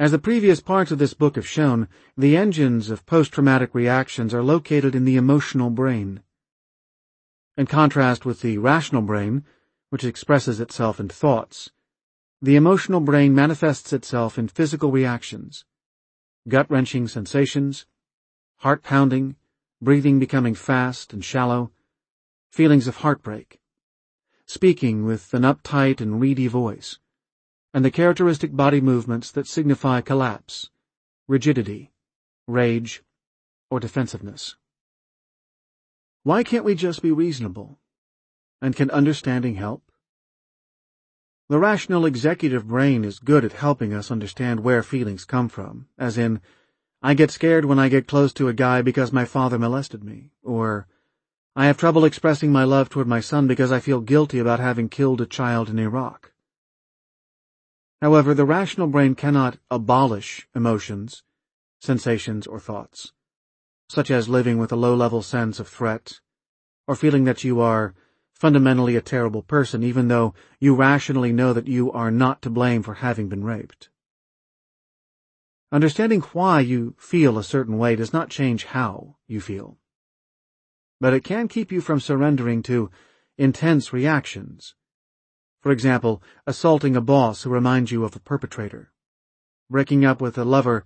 S1: As the previous parts of this book have shown, the engines of post-traumatic reactions are located in the emotional brain. In contrast with the rational brain, which expresses itself in thoughts. The emotional brain manifests itself in physical reactions, gut-wrenching sensations, heart pounding, breathing becoming fast and shallow, feelings of heartbreak, speaking with an uptight and reedy voice, and the characteristic body movements that signify collapse, rigidity, rage, or defensiveness. Why can't we just be reasonable? And can understanding help? The rational executive brain is good at helping us understand where feelings come from, as in, I get scared when I get close to a guy because my father molested me, or I have trouble expressing my love toward my son because I feel guilty about having killed a child in Iraq. However, the rational brain cannot abolish emotions, sensations, or thoughts, such as living with a low-level sense of threat, or feeling that you are fundamentally a terrible person even though you rationally know that you are not to blame for having been raped. Understanding why you feel a certain way does not change how you feel. But it can keep you from surrendering to intense reactions. For example, assaulting a boss who reminds you of a perpetrator, breaking up with a lover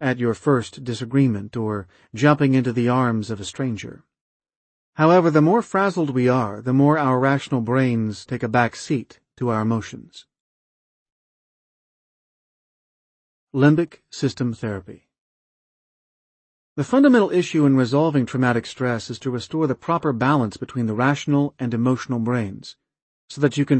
S1: at your first disagreement, or jumping into the arms of a stranger. However, the more frazzled we are, the more our rational brains take a back seat to our emotions. Limbic System Therapy The fundamental issue in resolving traumatic stress is to restore the proper balance between the rational and emotional brains, so that you can